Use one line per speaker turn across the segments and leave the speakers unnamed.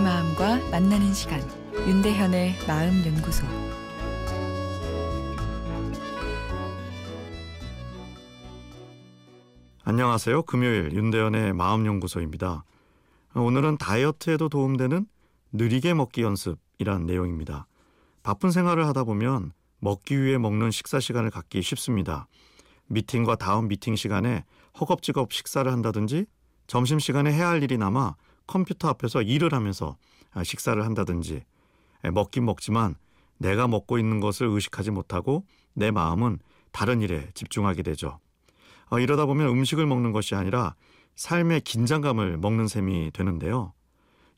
만나는 시간 윤대현의 마음 연구소
안녕하세요. 금요일 윤대현의 마음 연구소입니다. 오늘은 다이어트에도 도움되는 느리게 먹기 연습이란 내용입니다. 바쁜 생활을 하다 보면 먹기 위해 먹는 식사 시간을 갖기 쉽습니다. 미팅과 다음 미팅 시간에 허겁지겁 식사를 한다든지 점심시간에 해야 할 일이 남아 컴퓨터 앞에서 일을 하면서 식사를 한다든지 먹긴 먹지만 내가 먹고 있는 것을 의식하지 못하고 내 마음은 다른 일에 집중하게 되죠. 어, 이러다 보면 음식을 먹는 것이 아니라 삶의 긴장감을 먹는 셈이 되는데요.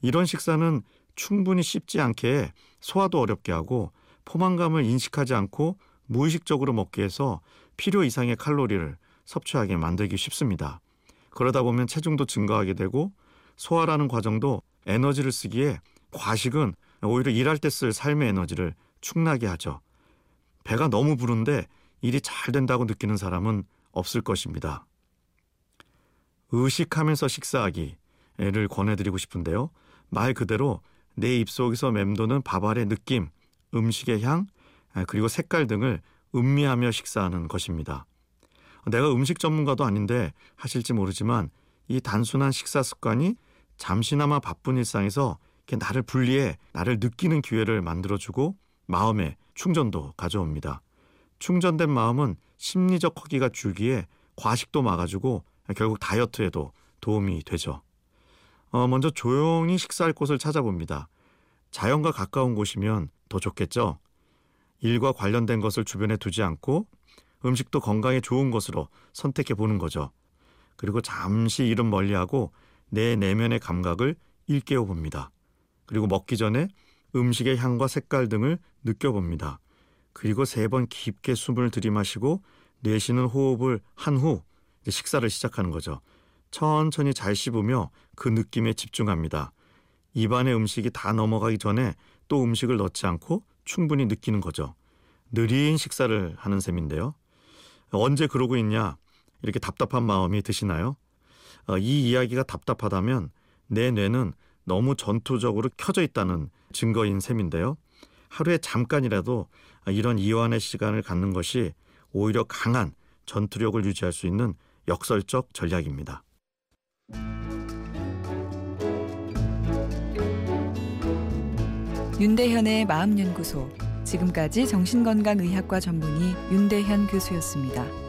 이런 식사는 충분히 씹지 않게 소화도 어렵게 하고 포만감을 인식하지 않고 무의식적으로 먹게 해서 필요 이상의 칼로리를 섭취하게 만들기 쉽습니다. 그러다 보면 체중도 증가하게 되고 소화라는 과정도 에너지를 쓰기에 과식은 오히려 일할 때 쓸 삶의 에너지를 축나게 하죠. 배가 너무 부른데 일이 잘 된다고 느끼는 사람은 없을 것입니다. 의식하면서 식사하기를 권해드리고 싶은데요. 말 그대로 내 입속에서 맴도는 밥알의 느낌, 음식의 향, 그리고 색깔 등을 음미하며 식사하는 것입니다. 내가 음식 전문가도 아닌데 하실지 모르지만 이 단순한 식사 습관이 잠시나마 바쁜 일상에서 나를 분리해 나를 느끼는 기회를 만들어주고 마음의 충전도 가져옵니다. 충전된 마음은 심리적 허기가 줄기에 과식도 막아주고 결국 다이어트에도 도움이 되죠. 어, 먼저 조용히 식사할 곳을 찾아봅니다. 자연과 가까운 곳이면 더 좋겠죠. 일과 관련된 것을 주변에 두지 않고 음식도 건강에 좋은 것으로 선택해 보는 거죠. 그리고 잠시 이름 멀리하고 내 내면의 감각을 일깨워 봅니다. 그리고 먹기 전에 음식의 향과 색깔 등을 느껴봅니다. 그리고 세 번 깊게 숨을 들이마시고 내쉬는 호흡을 한 후 식사를 시작하는 거죠. 천천히 잘 씹으며 그 느낌에 집중합니다. 입안에 음식이 다 넘어가기 전에 또 음식을 넣지 않고 충분히 느끼는 거죠. 느린 식사를 하는 셈인데요. 언제 그러고 있냐? 이렇게 답답한 마음이 드시나요? 어, 이 이야기가 답답하다면 내 뇌는 너무 전투적으로 켜져 있다는 증거인 셈인데요. 하루에 잠깐이라도 이런 이완의 시간을 갖는 것이 오히려 강한 전투력을 유지할 수 있는 역설적 전략입니다.
윤대현의 마음연구소 지금까지 정신건강의학과 전문의 윤대현 교수였습니다.